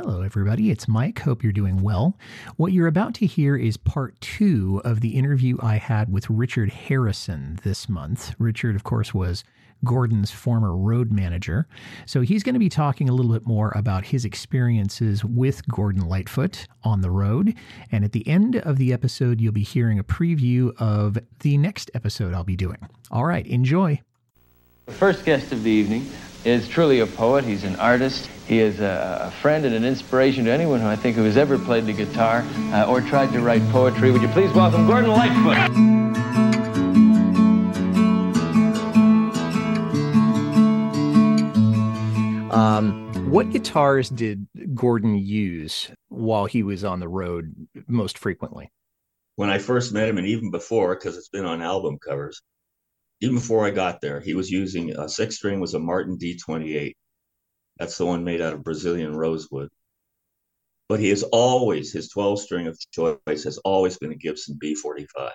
Hello, everybody. It's Mike. Hope you're doing well. What you're about to hear is part two of the interview I had with Richard Harison this month. Richard, of course, was Gordon's former road manager. So he's going to be talking a little bit more about his experiences with Gordon Lightfoot on the road. And at the end of the episode, you'll be hearing a preview of the next episode I'll be doing. All right, enjoy. The first guest of the evening is truly a poet. He's an artist. He is a, a friend and an inspiration to anyone who I think who has ever played the guitar uh, or tried to write poetry. Would you please welcome Gordon Lightfoot? Um, what guitars did Gordon use while he was on the road most frequently? when I first met him, and even before, because it's been on album covers, even before I got there, he was using a six string was a Martin D28. That's the one made out of Brazilian rosewood. But he has always his 12 string of choice has always been a Gibson B45.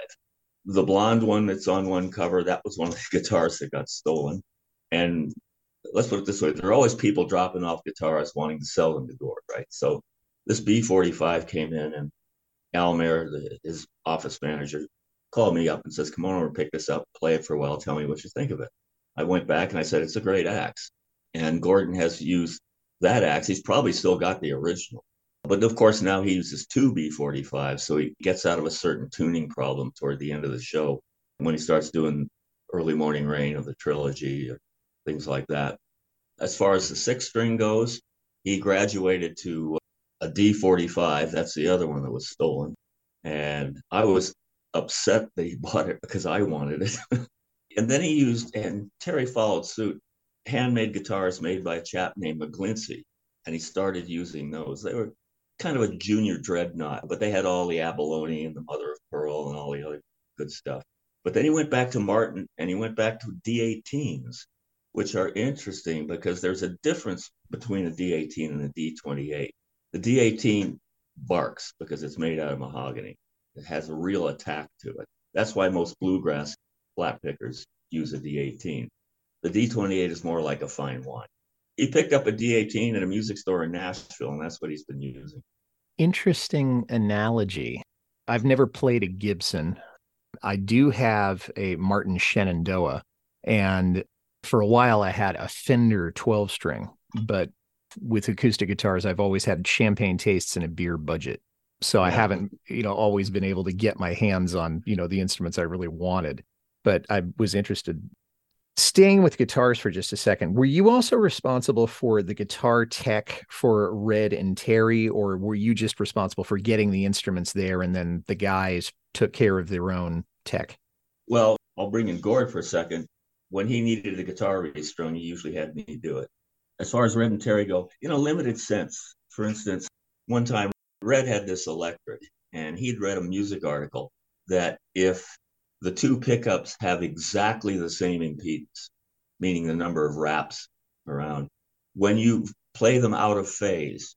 The blonde one that's on one cover, that was one of the guitars that got stolen. And let's put it this way: there are always people dropping off guitars wanting to sell them to Gord, right? So this B45 came in, and Al Mair, the, his office manager, called me up and says, "Come on over, pick this up, play it for a while, tell me what you think of it." I went back and I said, "It's a great axe," and Gordon has used that axe. He's probably still got the original, but of course now he uses two B45, so he gets out of a certain tuning problem toward the end of the show when he starts doing early morning rain of the trilogy or things like that. As far as the six string goes, he graduated to a D45. That's the other one that was stolen. And I was upset that he bought it because I wanted it. and then he used, and Terry followed suit, handmade guitars made by a chap named McGlincy. And he started using those. They were kind of a junior dreadnought, but they had all the abalone and the mother of pearl and all the other good stuff. But then he went back to Martin and he went back to D18s, which are interesting because there's a difference between a D18 and a D28. The D18 barks because it's made out of mahogany. It has a real attack to it. That's why most bluegrass flat pickers use a D18. The D28 is more like a fine wine. He picked up a D18 at a music store in Nashville, and that's what he's been using. Interesting analogy. I've never played a Gibson. I do have a Martin Shenandoah, and for a while I had a Fender 12 string, but with acoustic guitars, I've always had champagne tastes and a beer budget. So I haven't, you know, always been able to get my hands on, you know, the instruments I really wanted. But I was interested. Staying with guitars for just a second, were you also responsible for the guitar tech for Red and Terry, or were you just responsible for getting the instruments there and then the guys took care of their own tech? Well, I'll bring in Gord for a second. When he needed a guitar restrung, he usually had me do it. As far as Red and Terry go, in a limited sense, for instance, one time Red had this electric, and he'd read a music article that if the two pickups have exactly the same impedance, meaning the number of wraps around, when you play them out of phase,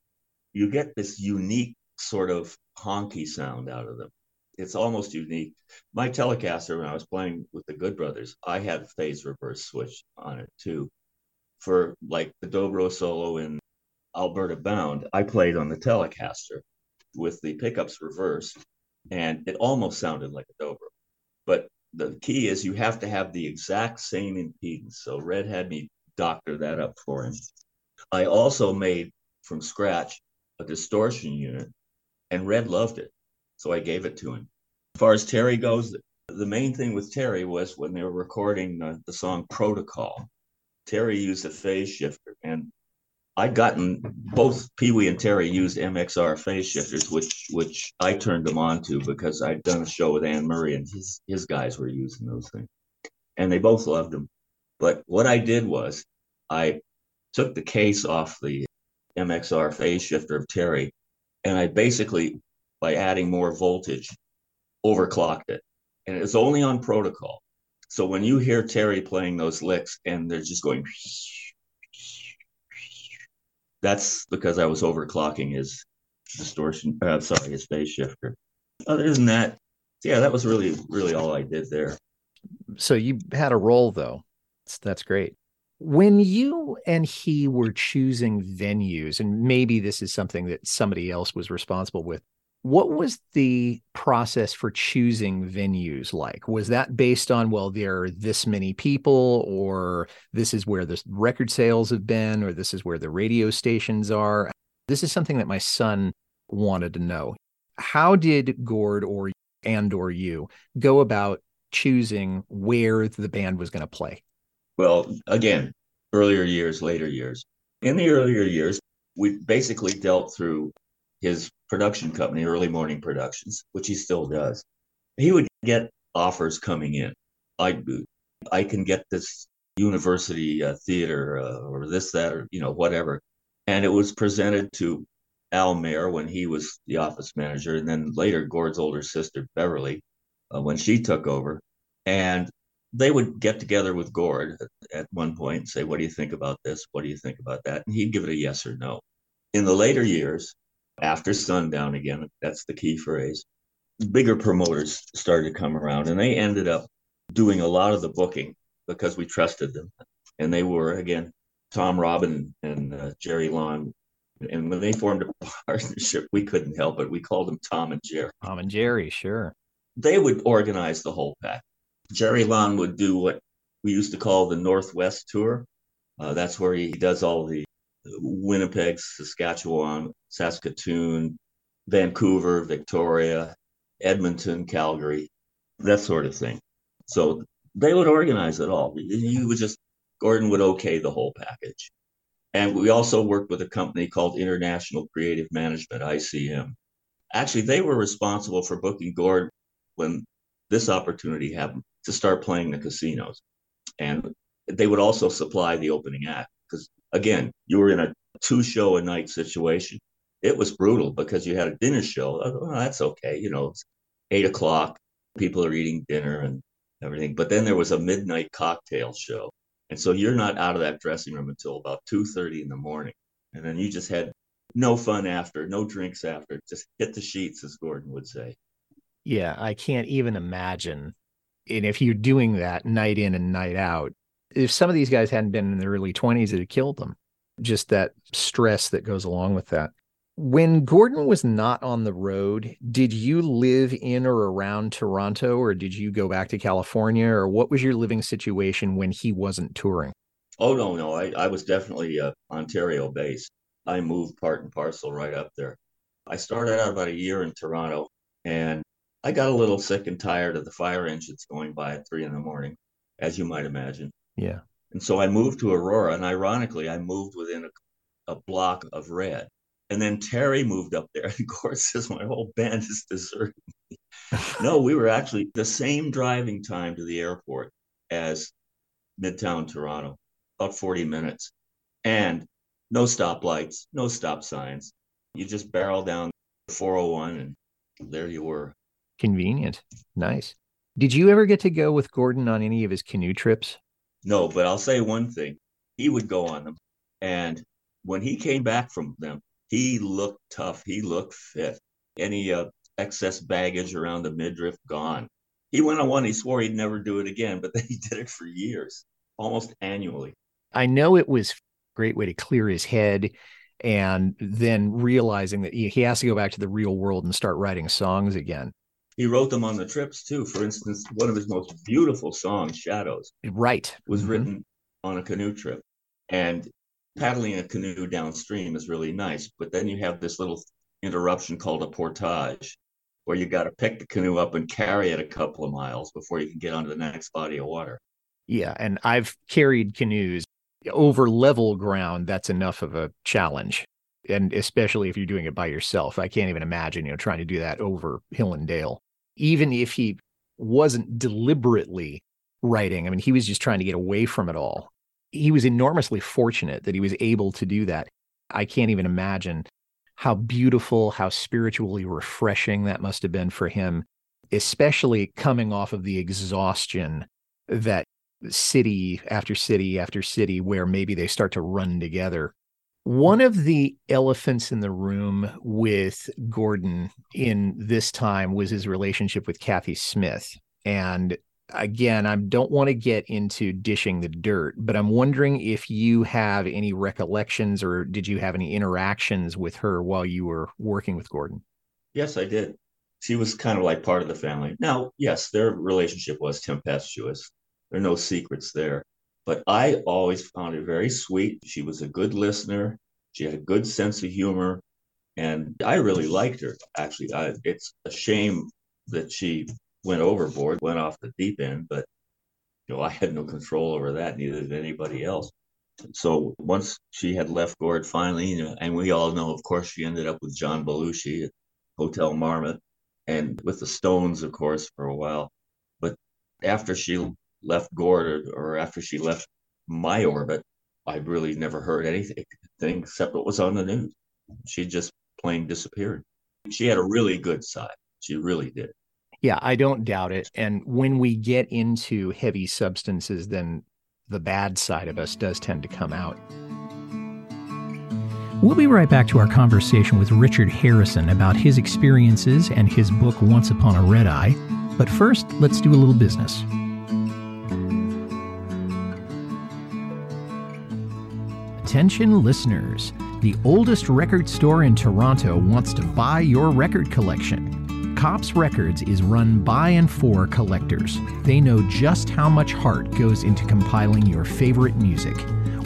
you get this unique sort of honky sound out of them. It's almost unique. My Telecaster, when I was playing with the Good Brothers, I had phase reverse switch on it too. For like the Dobro solo in Alberta Bound, I played on the Telecaster with the pickups reversed, and it almost sounded like a Dobro. But the key is you have to have the exact same impedance. So Red had me doctor that up for him. I also made from scratch a distortion unit, and Red loved it. So I gave it to him. As far as Terry goes, the main thing with Terry was when they were recording the, the song Protocol, Terry used a phase shifter. And I'd gotten both Pee Wee and Terry used MXR phase shifters, which which I turned them on to because I'd done a show with Anne Murray and his his guys were using those things. And they both loved them. But what I did was I took the case off the MXR phase shifter of Terry, and I basically, by adding more voltage, overclocked it. And it's only on protocol. So when you hear Terry playing those licks and they're just going, that's because I was overclocking his distortion. Uh, sorry, his phase shifter. Other than that, yeah, that was really, really all I did there. So you had a role though. That's great. When you and he were choosing venues, and maybe this is something that somebody else was responsible with, what was the process for choosing venues like? Was that based on, well, there are this many people, or this is where the record sales have been, or this is where the radio stations are? This is something that my son wanted to know. How did Gord or and or you go about choosing where the band was going to play? Well, again, earlier years, later years. In the earlier years, we basically dealt through his production company, Early Morning Productions, which he still does. He would get offers coming in. I I can get this university uh, theater uh, or this that or you know whatever, and it was presented to Al Mair when he was the office manager, and then later Gord's older sister Beverly uh, when she took over, and they would get together with Gord at, at one point and say, What do you think about this? What do you think about that? And he'd give it a yes or no. In the later years, after sundown again, that's the key phrase, bigger promoters started to come around and they ended up doing a lot of the booking because we trusted them. And they were, again, Tom Robin and uh, Jerry Long. And when they formed a partnership, we couldn't help it. We called them Tom and Jerry. Tom and Jerry, sure. They would organize the whole pack. Jerry Long would do what we used to call the Northwest Tour. Uh, that's where he does all the Winnipeg, Saskatchewan, Saskatoon, Vancouver, Victoria, Edmonton, Calgary, that sort of thing. So they would organize it all. You would just, Gordon would okay the whole package. And we also worked with a company called International Creative Management, ICM. Actually, they were responsible for booking Gordon when this opportunity happened to start playing the casinos. And they would also supply the opening act because, again, you were in a two show a night situation. It was brutal because you had a dinner show. Oh, that's okay. You know, eight o'clock, people are eating dinner and everything. But then there was a midnight cocktail show. And so you're not out of that dressing room until about 2.30 in the morning. And then you just had no fun after, no drinks after, just hit the sheets, as Gordon would say. Yeah, I can't even imagine. And if you're doing that night in and night out, if some of these guys hadn't been in their early 20s, it'd have killed them. Just that stress that goes along with that. When Gordon was not on the road, did you live in or around Toronto or did you go back to California or what was your living situation when he wasn't touring? Oh, no, no. I, I was definitely uh, Ontario based. I moved part and parcel right up there. I started out about a year in Toronto and I got a little sick and tired of the fire engines going by at three in the morning, as you might imagine. Yeah. And so I moved to Aurora, and ironically, I moved within a, a block of Red. And then Terry moved up there, and Gord says, My whole band is deserting me. no, we were actually the same driving time to the airport as Midtown Toronto, about 40 minutes. And no stoplights, no stop signs. You just barrel down 401, and there you were. Convenient. Nice. Did you ever get to go with Gordon on any of his canoe trips? No, but I'll say one thing. He would go on them. And when he came back from them, he looked tough. He looked fit. Any uh, excess baggage around the midriff gone. He went on one. He swore he'd never do it again, but then he did it for years, almost annually. I know it was a great way to clear his head and then realizing that he has to go back to the real world and start writing songs again. He wrote them on the trips too. For instance, one of his most beautiful songs, Shadows, right, was mm-hmm. written on a canoe trip. And paddling a canoe downstream is really nice, but then you have this little interruption called a portage, where you got to pick the canoe up and carry it a couple of miles before you can get onto the next body of water. Yeah, and I've carried canoes over level ground. That's enough of a challenge, and especially if you're doing it by yourself. I can't even imagine, you know, trying to do that over hill and dale even if he wasn't deliberately writing, I mean, he was just trying to get away from it all. he was enormously fortunate that he was able to do that. I can't even imagine how beautiful, how spiritually refreshing that must have been for him, especially coming off of the exhaustion that city after city after city where maybe they start to run together. One of the elephants in the room with Gordon in this time was his relationship with Cathy Smith. And again, I don't want to get into dishing the dirt, but I'm wondering if you have any recollections or did you have any interactions with her while you were working with Gordon? Yes, I did. She was kind of like part of the family. Now, yes, their relationship was tempestuous. There are no secrets there. But I always found her very sweet. She was a good listener. She had a good sense of humor. And I really liked her, actually. I, it's a shame that she went overboard, went off the deep end, but you know, I had no control over that, neither did anybody else. So once she had left Gord finally, you know, and we all know, of course, she ended up with John Belushi at Hotel Marmont and with the Stones, of course, for a while. But after she left Gord or, or after she left my orbit, I really never heard anything except what was on the news. She just plain disappeared. She had a really good side. She really did. Yeah, I don't doubt it. And when we get into heavy substances, then the bad side of us does tend to come out. We'll be right back to our conversation with Richard Harison about his experiences and his book Once Upon a Red Eye. But first, let's do a little business. Attention listeners, the oldest record store in Toronto wants to buy your record collection. Kopp's Records is run by and for collectors. They know just how much heart goes into compiling your favorite music.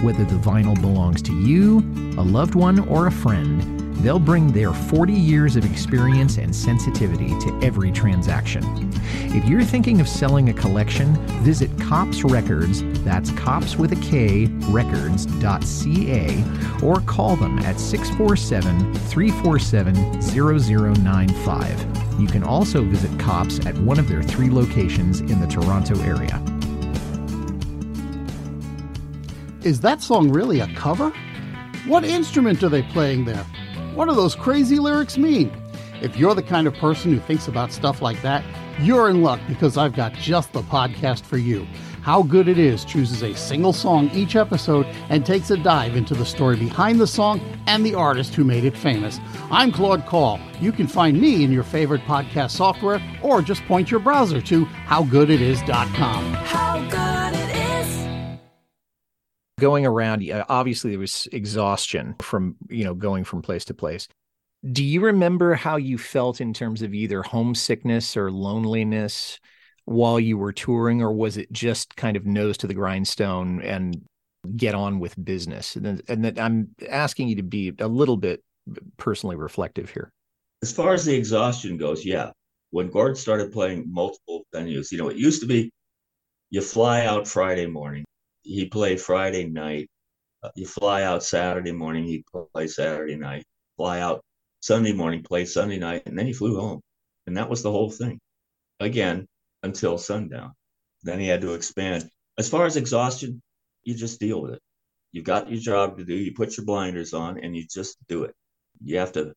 Whether the vinyl belongs to you, a loved one, or a friend, they'll bring their 40 years of experience and sensitivity to every transaction. If you're thinking of selling a collection, visit Kopp's Records, that's cops with a K, records.ca, or call them at 647 347 0095. You can also visit Kopp's at one of their three locations in the Toronto area. Is that song really a cover? What instrument are they playing there? What do those crazy lyrics mean? If you're the kind of person who thinks about stuff like that, you're in luck because I've got just the podcast for you. How Good It Is chooses a single song each episode and takes a dive into the story behind the song and the artist who made it famous. I'm Claude Call. You can find me in your favorite podcast software or just point your browser to howgooditis.com. How. Going around, obviously there was exhaustion from, you know, going from place to place. Do you remember how you felt in terms of either homesickness or loneliness? while you were touring, or was it just kind of nose to the grindstone and get on with business? And, and that I'm asking you to be a little bit personally reflective here. As far as the exhaustion goes, yeah. When Gord started playing multiple venues, you know, it used to be you fly out Friday morning, he play Friday night, uh, you fly out Saturday morning, he play Saturday night, fly out Sunday morning, play Sunday night, and then he flew home. And that was the whole thing. Again, until sundown. Then he had to expand. As far as exhaustion, you just deal with it. You've got your job to do, you put your blinders on, and you just do it. You have to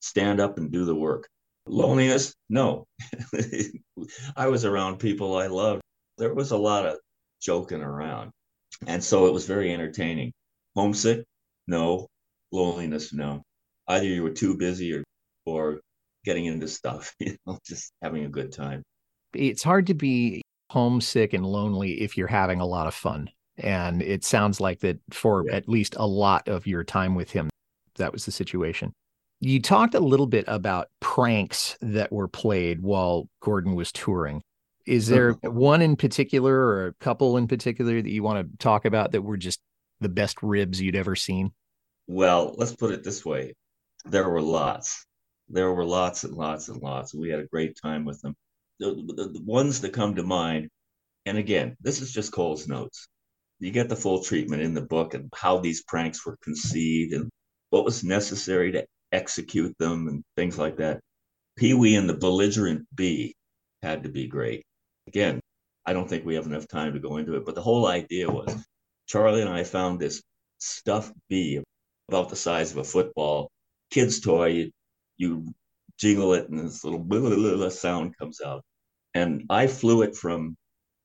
stand up and do the work. Loneliness? No. I was around people I loved. There was a lot of joking around. And so it was very entertaining. Homesick? No. Loneliness? No. Either you were too busy or, or getting into stuff, you know, just having a good time it's hard to be homesick and lonely if you're having a lot of fun. And it sounds like that for yeah. at least a lot of your time with him, that was the situation. You talked a little bit about pranks that were played while Gordon was touring. Is there one in particular or a couple in particular that you want to talk about that were just the best ribs you'd ever seen? Well, let's put it this way there were lots. There were lots and lots and lots. We had a great time with them the, the, the ones that come to mind, and again, this is just Cole's notes. You get the full treatment in the book and how these pranks were conceived and what was necessary to execute them and things like that. Pee Wee and the belligerent bee had to be great. Again, I don't think we have enough time to go into it, but the whole idea was Charlie and I found this stuffed bee about the size of a football, kid's toy. You, you jingle it, and this little blah, blah, blah, sound comes out. And I flew it from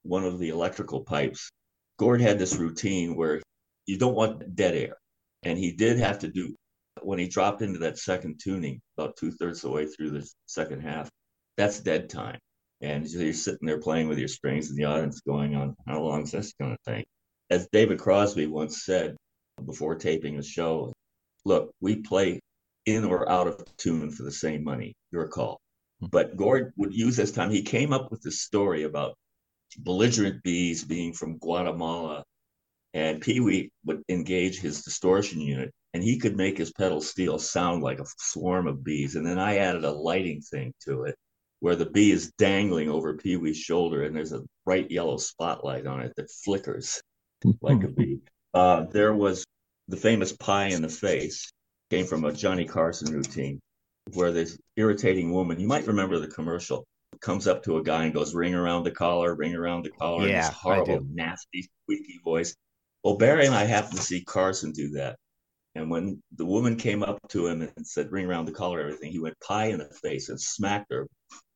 one of the electrical pipes. Gord had this routine where you don't want dead air. And he did have to do, when he dropped into that second tuning, about two thirds of the way through the second half, that's dead time. And you're sitting there playing with your strings, and the audience going on, how long is this going to take? As David Crosby once said before taping a show, look, we play in or out of tune for the same money, your call. Hmm. But Gord would use this time. He came up with this story about belligerent bees being from Guatemala, and Pee Wee would engage his distortion unit, and he could make his pedal steel sound like a swarm of bees. And then I added a lighting thing to it, where the bee is dangling over Pee Wee's shoulder, and there's a bright yellow spotlight on it that flickers like a bee. Uh, there was the famous pie in the face, came from a Johnny Carson routine where this irritating woman, you might remember the commercial, comes up to a guy and goes, ring around the collar, ring around the collar. Yeah, this horrible, nasty, squeaky voice. Well, Barry and I happened to see Carson do that. And when the woman came up to him and said, ring around the collar, everything, he went pie in the face and smacked her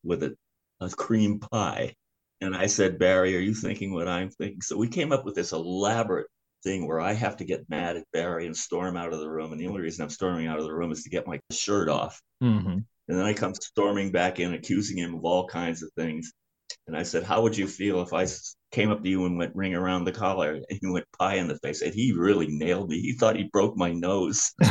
with a, a cream pie. And I said, Barry, are you thinking what I'm thinking? So we came up with this elaborate thing where I have to get mad at Barry and storm out of the room. And the only reason I'm storming out of the room is to get my shirt off. Mm-hmm. And then I come storming back in, accusing him of all kinds of things. And I said, How would you feel if I came up to you and went ring around the collar and you went pie in the face? And he really nailed me. He thought he broke my nose.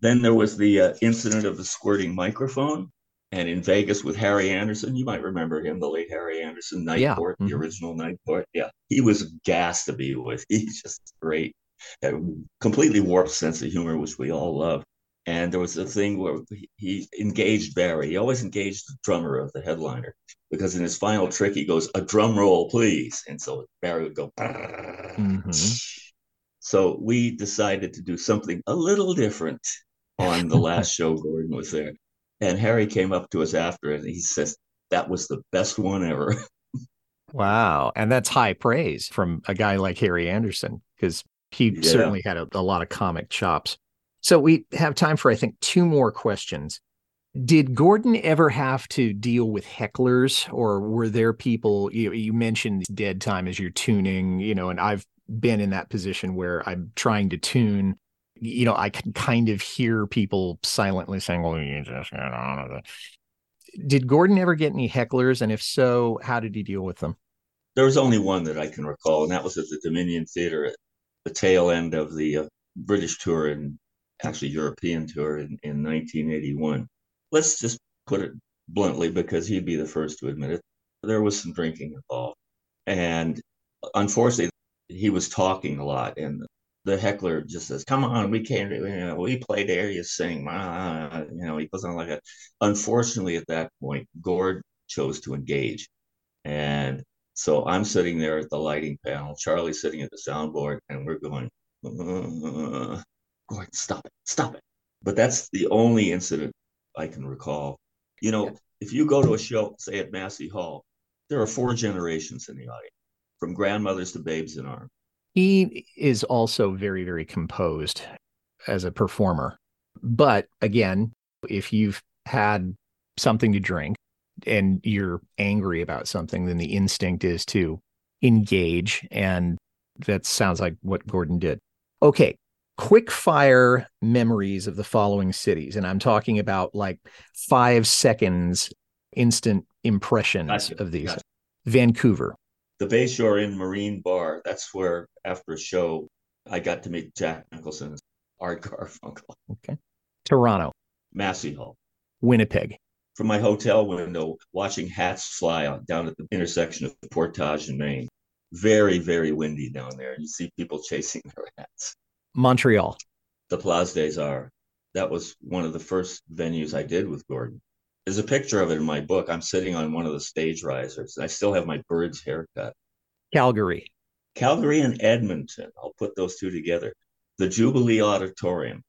then there was the uh, incident of the squirting microphone and in Vegas with Harry Anderson. You might remember him, the late Harry Anderson, Night yeah. Court, mm-hmm. the original Night Court. Yeah, he was gas to be with. He's just great. A completely warped sense of humor, which we all love. And there was a thing where he engaged Barry. He always engaged the drummer of the headliner because in his final trick, he goes, A drum roll, please. And so Barry would go, mm-hmm. So we decided to do something a little different on the last show Gordon was there. And Harry came up to us after it and he says, That was the best one ever. wow. And that's high praise from a guy like Harry Anderson because he yeah. certainly had a, a lot of comic chops. So we have time for, I think, two more questions. Did Gordon ever have to deal with hecklers, or were there people? You, you mentioned dead time as you're tuning, you know, and I've been in that position where I'm trying to tune you know, I can kind of hear people silently saying, well, you just get on with it. Did Gordon ever get any hecklers? And if so, how did he deal with them? There was only one that I can recall, and that was at the Dominion Theater at the tail end of the uh, British tour and actually European tour in, in 1981. Let's just put it bluntly because he'd be the first to admit it. There was some drinking involved. And unfortunately, he was talking a lot, and the heckler just says, "Come on, we can't. You know, we played areas sing." You know, he goes on like that. Unfortunately, at that point, Gord chose to engage, and so I'm sitting there at the lighting panel. Charlie's sitting at the soundboard, and we're going, uh, "Gord, stop it, stop it!" But that's the only incident I can recall. You know, if you go to a show, say at Massey Hall, there are four generations in the audience, from grandmothers to babes in arms he is also very, very composed as a performer. But again, if you've had something to drink and you're angry about something, then the instinct is to engage. And that sounds like what Gordon did. Okay. Quick fire memories of the following cities. And I'm talking about like five seconds instant impressions gotcha. of these. Gotcha. Vancouver, the Bay Shore Inn Marine Bar. That's where, after a show, I got to meet Jack Nicholson, Art Garfunkel. Okay. Toronto. Massey Hall. Winnipeg. From my hotel window, watching hats fly on, down at the intersection of Portage and Main. Very, very windy down there. You see people chasing their hats. Montreal. The Place des Arts. That was one of the first venues I did with Gordon. There's a picture of it in my book. I'm sitting on one of the stage risers. I still have my bird's haircut. Calgary. Calgary and Edmonton. I'll put those two together. The Jubilee Auditorium.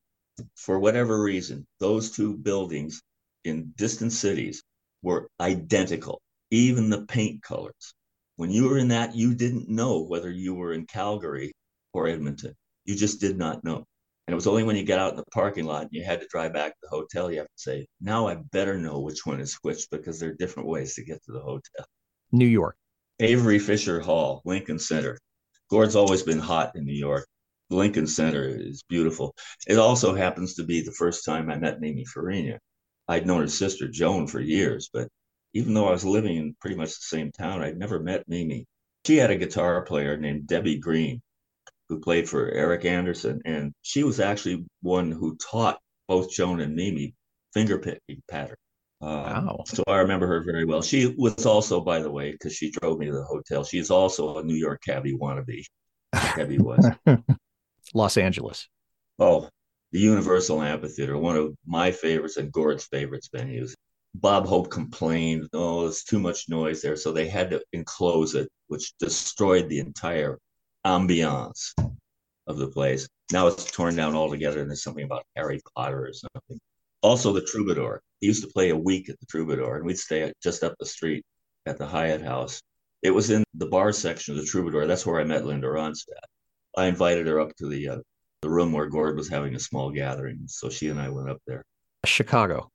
For whatever reason, those two buildings in distant cities were identical, even the paint colors. When you were in that, you didn't know whether you were in Calgary or Edmonton. You just did not know. And it was only when you get out in the parking lot and you had to drive back to the hotel, you have to say, now I better know which one is which because there are different ways to get to the hotel. New York. Avery Fisher Hall, Lincoln Center. Gord's always been hot in New York. Lincoln Center is beautiful. It also happens to be the first time I met Mimi Farina. I'd known her sister Joan for years, but even though I was living in pretty much the same town, I'd never met Mimi. She had a guitar player named Debbie Green, who played for Eric Andersen, and she was actually one who taught both Joan and Mimi fingerpicking pattern. Um, wow. So I remember her very well. She was also, by the way, because she drove me to the hotel, she's also a New York cabbie wannabe. Debbie was. Los Angeles. Oh, the Universal Amphitheater, one of my favorites and Gord's favorites venues. Bob Hope complained, oh, there's too much noise there. So they had to enclose it, which destroyed the entire ambiance of the place. Now it's torn down altogether, and there's something about Harry Potter or something. Also, the Troubadour. He used to play a week at the Troubadour, and we'd stay just up the street at the Hyatt House. It was in the bar section of the Troubadour. That's where I met Linda Ronstadt. I invited her up to the uh, the room where Gord was having a small gathering, so she and I went up there. Chicago.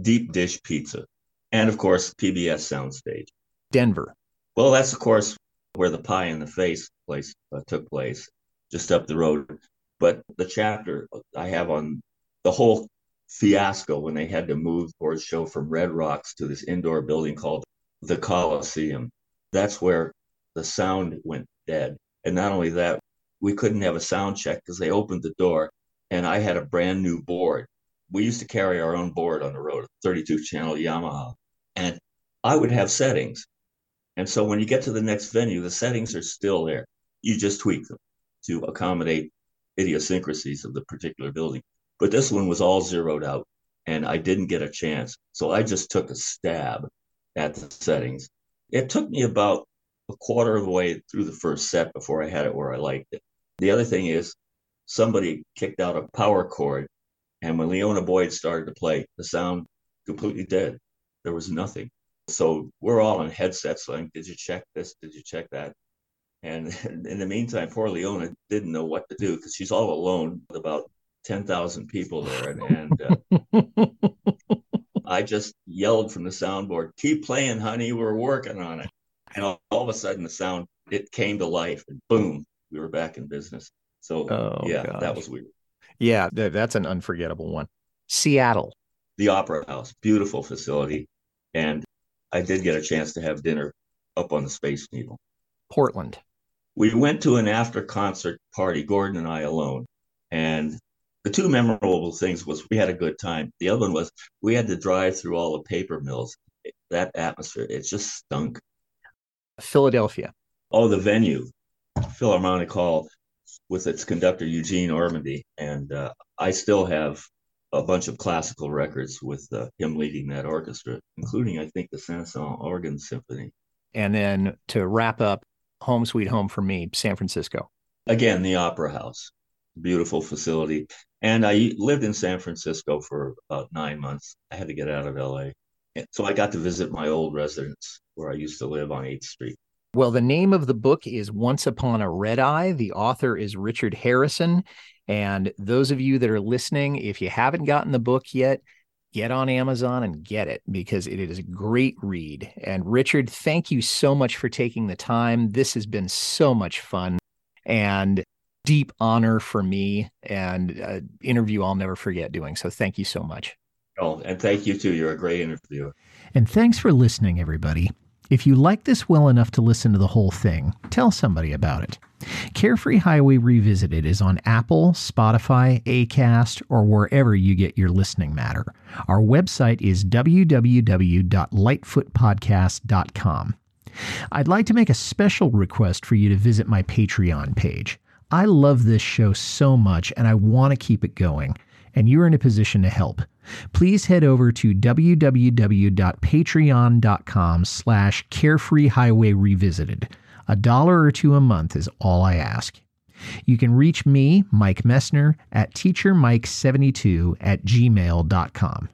Deep dish pizza, and of course PBS Soundstage. Denver. Well, that's of course where the pie in the face place uh, took place, just up the road. But the chapter I have on the whole fiasco when they had to move Gord's show from Red Rocks to this indoor building called the Coliseum. That's where the sound went dead. And not only that, we couldn't have a sound check because they opened the door and I had a brand new board. We used to carry our own board on the road, a 32 channel Yamaha. And I would have settings. And so when you get to the next venue, the settings are still there. You just tweak them to accommodate idiosyncrasies of the particular building. But this one was all zeroed out and I didn't get a chance. So I just took a stab at the settings. It took me about a quarter of the way through the first set before I had it where I liked it. The other thing is somebody kicked out a power cord, and when Liona Boyd started to play, the sound completely dead. There was nothing. So we're all on headsets like, did you check this? Did you check that? And in the meantime, poor Liona didn't know what to do because she's all alone with about 10,000 people there. And, and uh, I just yelled from the soundboard, keep playing, honey. We're working on it. And all, all of a sudden, the sound, it came to life and boom, we were back in business. So oh, yeah, gosh. that was weird. Yeah, th- that's an unforgettable one. Seattle, the Opera House, beautiful facility, and I did get a chance to have dinner up on the Space Needle. Portland. We went to an after concert party, Gordon and I alone, and the two memorable things was we had a good time. The other one was we had to drive through all the paper mills. That atmosphere, it just stunk. Philadelphia. Oh, the venue. Philharmonic Hall with its conductor Eugene Ormandy, and uh, I still have a bunch of classical records with uh, him leading that orchestra, including I think the Saint-Saëns Organ Symphony. And then to wrap up, home sweet home for me, San Francisco. Again, the Opera House, beautiful facility, and I lived in San Francisco for about nine months. I had to get out of LA, so I got to visit my old residence where I used to live on Eighth Street. Well, the name of the book is Once Upon a Red Eye. The author is Richard Harison. And those of you that are listening, if you haven't gotten the book yet, get on Amazon and get it because it is a great read. And Richard, thank you so much for taking the time. This has been so much fun and deep honor for me and an interview I'll never forget doing. So thank you so much. Oh, and thank you too. You're a great interviewer. And thanks for listening, everybody. If you like this well enough to listen to the whole thing, tell somebody about it. Carefree Highway Revisited is on Apple, Spotify, Acast, or wherever you get your listening matter. Our website is www.lightfootpodcast.com. I'd like to make a special request for you to visit my Patreon page. I love this show so much and I want to keep it going, and you're in a position to help please head over to www.patreon.com slash revisited. A dollar or two a month is all I ask. You can reach me, Mike Messner, at teachermike72 at gmail.com.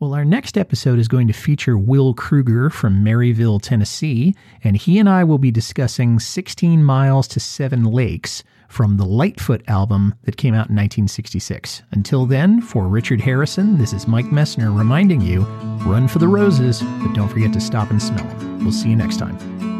Well, our next episode is going to feature Will Kruger from Maryville, Tennessee, and he and I will be discussing 16 Miles to Seven Lakes from the Lightfoot album that came out in 1966. Until then, for Richard Harison, this is Mike Messner reminding you run for the roses, but don't forget to stop and smell. We'll see you next time.